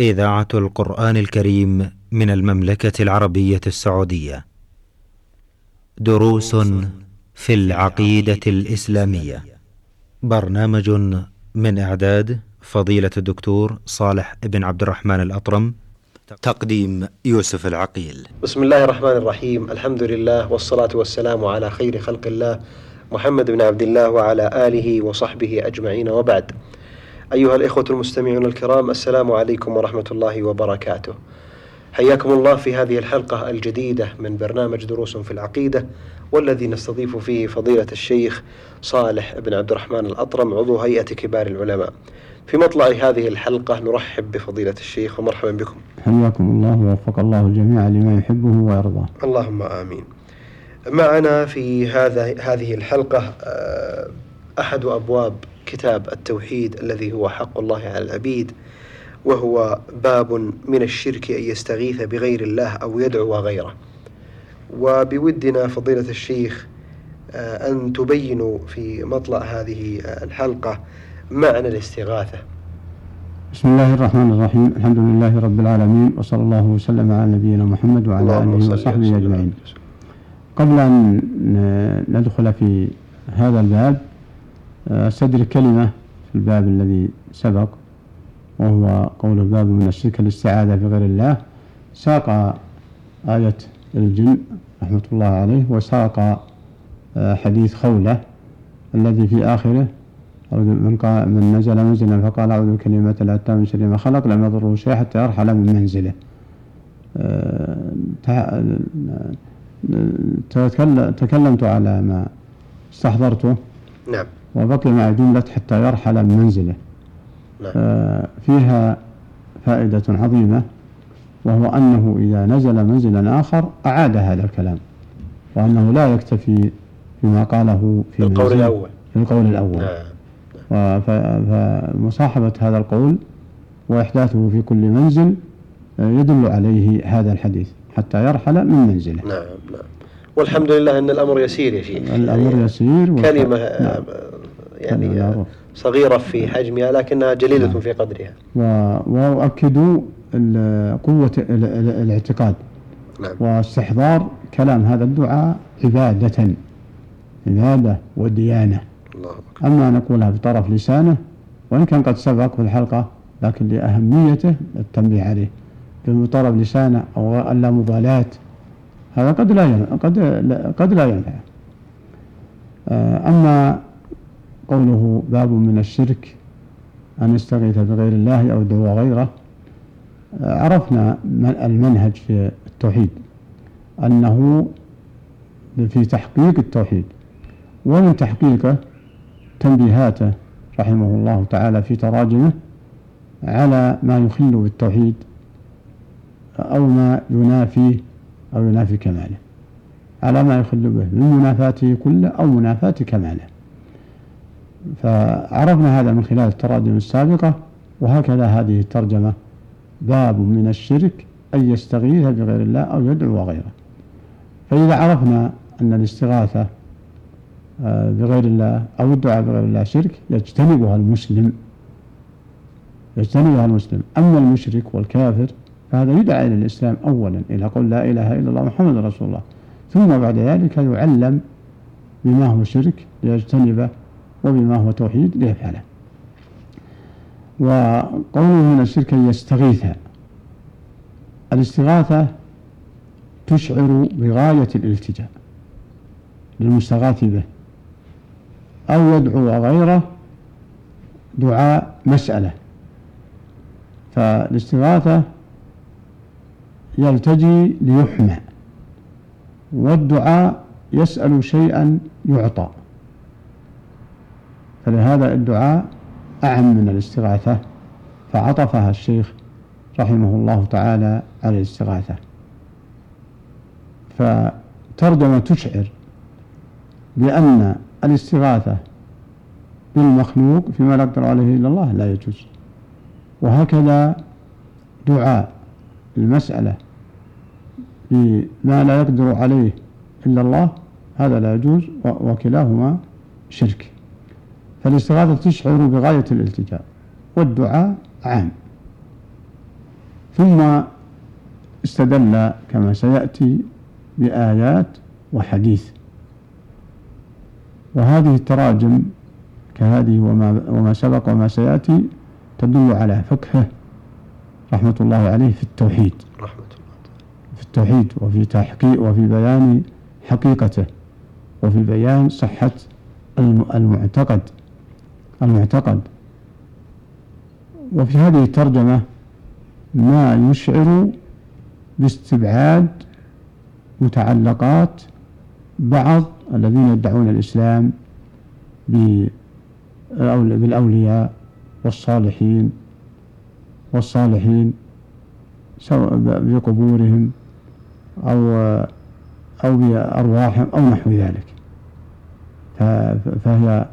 إذاعة القرآن الكريم من المملكة العربية السعودية. دروس في العقيدة الإسلامية. برنامج من إعداد فضيلة الدكتور صالح بن عبد الرحمن الأطرم. تقديم يوسف العقيل. بسم الله الرحمن الرحيم، الحمد لله والصلاة والسلام على خير خلق الله محمد بن عبد الله وعلى آله وصحبه أجمعين وبعد. أيها الإخوة المستمعون الكرام السلام عليكم ورحمة الله وبركاته. حياكم الله في هذه الحلقة الجديدة من برنامج دروس في العقيدة والذي نستضيف فيه فضيلة الشيخ صالح بن عبد الرحمن الأطرم عضو هيئة كبار العلماء. في مطلع هذه الحلقة نرحب بفضيلة الشيخ ومرحبا بكم. حياكم الله ووفق الله الجميع لما يحبه ويرضاه. اللهم آمين. معنا في هذا هذه الحلقة أحد أبواب كتاب التوحيد الذي هو حق الله على العبيد وهو باب من الشرك أن يستغيث بغير الله أو يدعو غيره. وبودنا فضيلة الشيخ أن تبينوا في مطلع هذه الحلقة معنى الاستغاثة. بسم الله الرحمن الرحيم. الحمد لله رب العالمين وصلى الله وسلم على نبينا محمد وعلى آله وصحبه أجمعين. قبل أن ندخل في هذا الباب استدرك كلمة في الباب الذي سبق وهو قول باب من الشرك الاستعاذة بغير الله. ساق آية الجن رحمة الله عليه وساق حديث خولة الذي في آخره من, من نزل منزلا فقال أعوذ بكلمة الأتى من شر ما خلق لم يضره شيء حتى يرحل من منزله. تكلمت على ما استحضرته. نعم. وبقي مع جملة حتى يرحل من منزله نعم. فيها فائدة عظيمة وهو أنه إذا نزل منزلا آخر أعاد هذا الكلام وأنه لا يكتفي بما قاله في القول الأول في القول الأول نعم. فمصاحبة هذا القول وإحداثه في كل منزل يدل عليه هذا الحديث حتى يرحل من منزله نعم نعم والحمد لله أن الأمر يسير يا شيخ الأمر يسير وف- كلمة نعم. يعني نعم. صغيرة في حجمها لكنها جليلة في قدرها. وأؤكد قوة ال- ال- الاعتقاد. نعم. واستحضار كلام هذا الدعاء عبادة عبادة وديانة. الله أما نقولها بطرف لسانه وإن كان قد سبق في الحلقة لكن لأهميته التنبيه عليه. بطرف لسانه أو اللامبالاة هذا قد لا ين- قد لا- قد لا ينفع. آه، أما قوله باب من الشرك أن يستغيث بغير الله أو يدعو غيره. آه، عرفنا من- المنهج في التوحيد أنه في تحقيق التوحيد ومن تحقيقه تنبيهاته رحمه الله تعالى في تراجمه على ما يخل بالتوحيد أو ما ينافيه أو ينافي كماله على ما يخل به من منافاته كله أو منافاة كماله. فعرفنا هذا من خلال التراجم السابقة وهكذا هذه الترجمة باب من الشرك أن يستغيث بغير الله أو يدعو غيره. فإذا عرفنا أن الاستغاثة آه، بغير الله أو الدعاء بغير الله شرك يجتنبها المسلم. يجتنبها المسلم. أما المشرك والكافر فهذا يدعى إلى الإسلام أولا إلى قول لا إله إلا الله محمد رسول الله. ثم بعد ذلك يعلم بما هو شرك ليجتنبه وبما هو توحيد ليفعله وقوله من الشرك يستغيث الاستغاثة تشعر بغاية الالتجاء للمستغاث به أو يدعو غيره دعاء مسألة. فالاستغاثة يلتجي ليحمى والدعاء يسأل شيئا يعطى. فلهذا الدعاء أعم من الاستغاثة فعطفها الشيخ رحمه الله تعالى على الاستغاثة. فترجمة تشعر بأن الاستغاثة بالمخلوق فيما لا يقدر عليه إلا الله لا يجوز. وهكذا دعاء المسألة بما لا يقدر عليه إلا الله هذا لا يجوز وكلاهما شرك. فالاستغاثة تشعر بغاية الالتجاء والدعاء عام. ثم استدل كما سيأتي بآيات وحديث. وهذه التراجم كهذه وما, وما سبق وما سيأتي تدل على فقهه رحمة الله عليه في التوحيد. رحمة الله. في التوحيد وفي تحقيق وفي بيان حقيقته وفي بيان صحة المعتقد. المعتقد. وفي هذه الترجمة ما يشعر باستبعاد متعلقات بعض الذين يدعون الإسلام بالأولياء والصالحين والصالحين سواء بقبورهم أو أو بأرواحهم أو نحو ذلك. فهي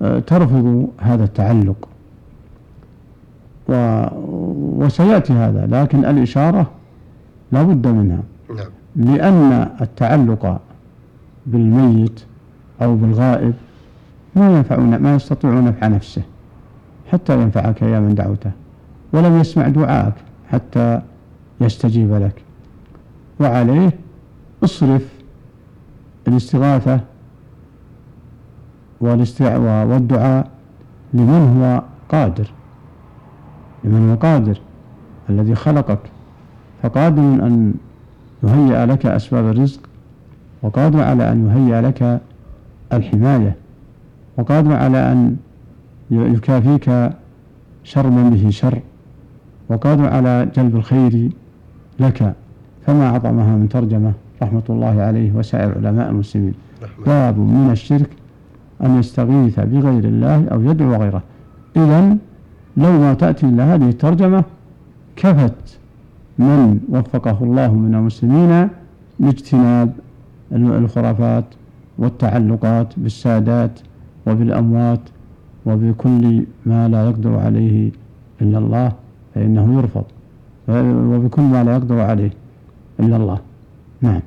ترفض هذا التعلق. وسيأتي هذا لكن الإشارة لا بد منها. نعم. لأن التعلق بالميت أو بالغائب ما ينفع ما يستطيع نفع نفسه حتى ينفعك يا من دعوته ولم يسمع دعاءك حتى يستجيب لك. وعليه اصرف الاستغاثة والدعاء لمن هو قادر. لمن هو قادر الذي خلقك. فقادر أن يهيئ لك أسباب الرزق وقادر على أن يهيئ لك الحماية وقادر على أن يكافيك شر من به شر وقادر على جلب الخير لك. فما أعظمها من ترجمة رحمة الله عليه وسائر علماء المسلمين. باب من الشرك أن يستغيث بغير الله أو يدعو غيره. إذا لو ما تأتي إلا هذه الترجمة كفت من وفقه الله من المسلمين لاجتناب الخرافات والتعلقات بالسادات وبالأموات وبكل ما لا يقدر عليه إلا الله فإنه يرفض. وبكل ما لا يقدر عليه إلا الله. نعم.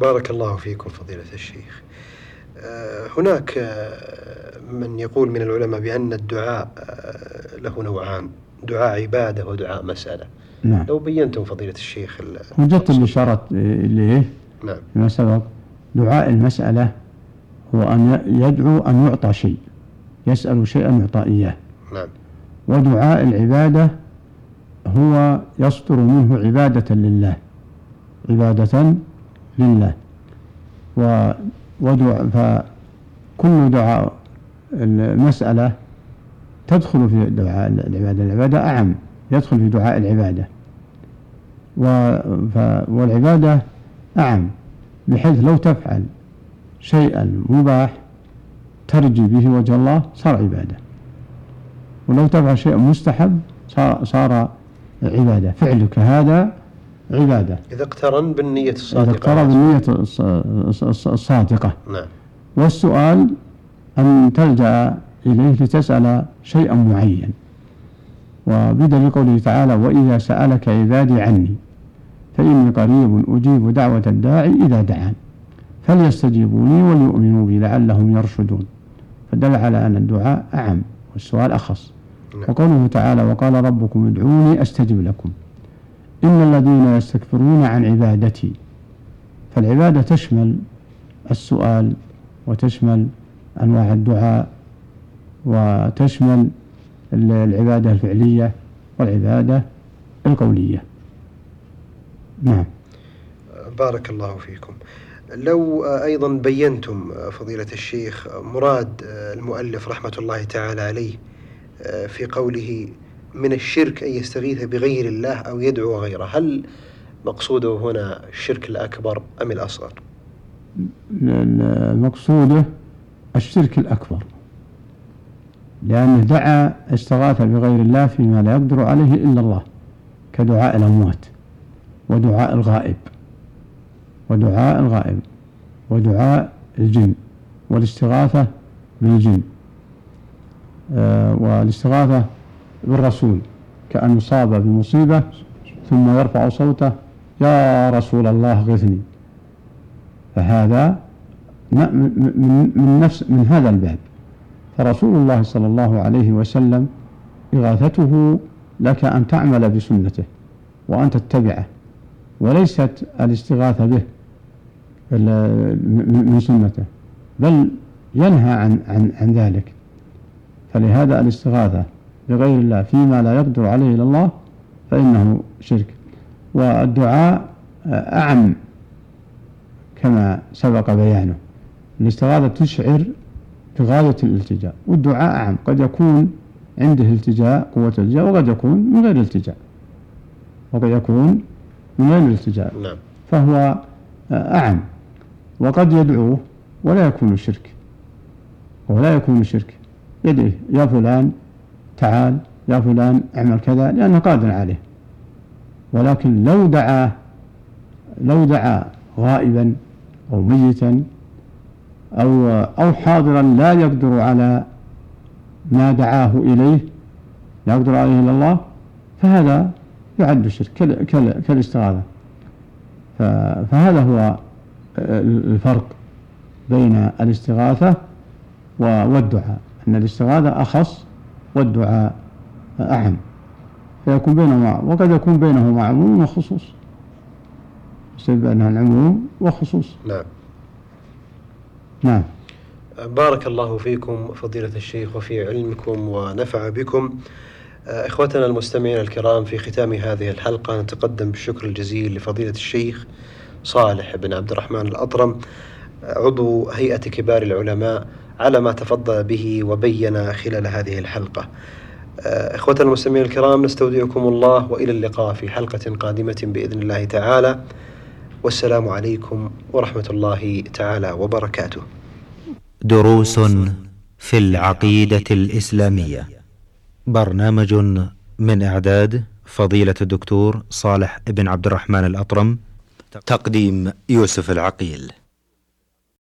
بارك الله فيكم فضيلة الشيخ. هناك آه، من يقول من العلماء بأن الدعاء آه، له نوعان دعاء عبادة ودعاء مسألة. نعم. لو بينتم فضيلة الشيخ وجدت الإشارة إليه. نعم. فيما سبق دعاء المسألة هو أن يدعو أن يعطى شيء يسأل شيئا يعطى إياه. نعم. ودعاء العبادة هو يصدر منه عبادة لله عبادة لله. و ودعاء فكل دعاء المسألة تدخل في دعاء العبادة. العبادة أعم يدخل في دعاء العبادة. والعبادة أعم بحيث لو تفعل شيئا مباح ترجي به وجه الله صار عبادة. ولو تفعل شيئا مستحب صار, صار عبادة. فعلك هذا عبادة. إذا اقترن بالنية الصادقة. إذا اقترن بالنية الصادقة. نعم. والسؤال أن تلجأ إليه لتسأل شيئا معين وبدل قوله تعالى وإذا سألك عبادي عني فإني قريب أجيب دعوة الداعي إذا دعان. فليستجيبوا لي وليؤمنوا بي لعلهم يرشدون. فدل على أن الدعاء أعم والسؤال أخص. نعم. وقوله تعالى وقال ربكم ادعوني أستجب لكم. إن الذين يستكبرون عن عبادتي. فالعبادة تشمل السؤال وتشمل أنواع الدعاء وتشمل العبادة الفعلية والعبادة القولية. نعم. بارك الله فيكم. لو أيضا بينتم فضيلة الشيخ مراد المؤلف رحمة الله تعالى عليه في قوله من الشرك أن يستغيث بغير الله أو يدعو غيره؟ هل مقصوده هنا الشرك الأكبر أم الأصغر؟ مقصوده الشرك الأكبر. لأنه دعا استغاث بغير الله فيما لا يقدر عليه إلا الله كدعاء الأموات ودعاء الغائب ودعاء الغائب ودعاء الجن والاستغاثة بالجن. آه والاستغاثة بالرسول كأن يصاب بمصيبة ثم يرفع صوته يا رسول الله غثني. فهذا من, نفس من هذا الباب. فرسول الله صلى الله عليه وسلم إغاثته لك أن تعمل بسنته وأن تتبعه وليست الاستغاثة به من سنته بل ينهى عن عن عن ذلك. فلهذا الاستغاثة بغير الله فيما لا يقدر عليه إلا الله فإنه شرك. والدعاء أعم كما سبق بيانه. الاستغاثة تشعر بغاية الالتجاء والدعاء أعم. قد يكون عنده التجاء قوة التجاء وقد يكون من غير التجاء وقد يكون من غير الالتجاء. نعم. فهو أعم. وقد يدعوه ولا يكون شرك. ولا يكون شرك. يدعيه يا فلان تعال يا فلان اعمل كذا لأنه قادر عليه. ولكن لو دعاه لو دعا غائبا أو ميتا أو أو حاضرا لا يقدر على ما دعاه إليه لا يقدر عليه إلا الله فهذا يعد شرك كالاستغاثة. فهذا هو الفرق بين الاستغاثة والدعاء. أن الاستغاثة أخص والدعاء أعم. فيكون بينهما وقد يكون بينهما عموم وخصوص. يصير بينها العموم وخصوص. نعم. نعم. بارك الله فيكم فضيلة الشيخ وفي علمكم ونفع بكم. إخوتنا المستمعين الكرام في ختام هذه الحلقة نتقدم بالشكر الجزيل لفضيلة الشيخ صالح بن عبد الرحمن الأطرم عضو هيئة كبار العلماء على ما تفضل به وبين خلال هذه الحلقة. إخوتنا المستمعين الكرام نستودعكم الله وإلى اللقاء في حلقة قادمة بإذن الله تعالى. والسلام عليكم ورحمة الله تعالى وبركاته. دروس في العقيدة الإسلامية. برنامج من إعداد فضيلة الدكتور صالح بن عبد الرحمن الأطرم. تقديم يوسف العقيل.